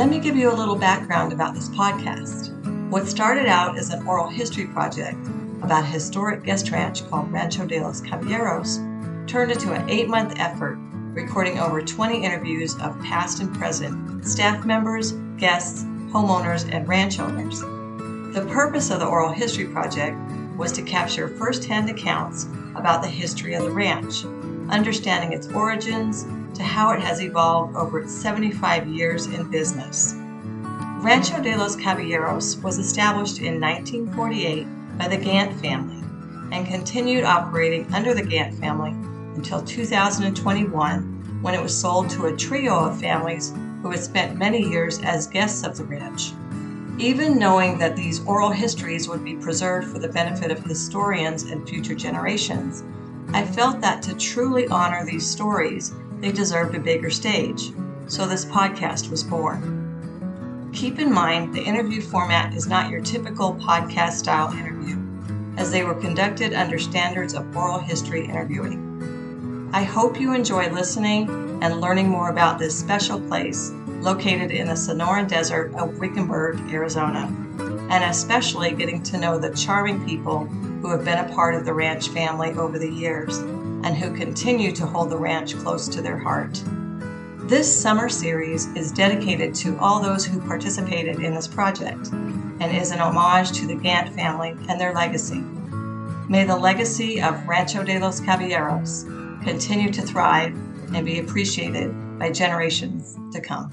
Let me give you a little background about this podcast. What started out as an oral history project about a historic guest ranch called Rancho de los Caballeros turned into an eight month effort recording over 20 interviews of past and present staff members, guests, homeowners, and ranch owners. The purpose of the Oral History Project was to capture firsthand accounts about the history of the ranch, understanding its origins to how it has evolved over its 75 years in business. Rancho de los Caballeros was established in 1948 by the Gant family and continued operating under the Gant family until 2021 when it was sold to a trio of families who had spent many years as guests of the ranch. Even knowing that these oral histories would be preserved for the benefit of historians and future generations, I felt that to truly honor these stories, they deserved a bigger stage. So this podcast was born. Keep in mind, the interview format is not your typical podcast style interview, as they were conducted under standards of oral history interviewing. I hope you enjoy listening and learning more about this special place located in the Sonoran Desert of Wickenburg, Arizona, and especially getting to know the charming people who have been a part of the ranch family over the years and who continue to hold the ranch close to their heart. This summer series is dedicated to all those who participated in this project and is an homage to the Gant family and their legacy. May the legacy of Rancho de los Caballeros continue to thrive and be appreciated by generations to come.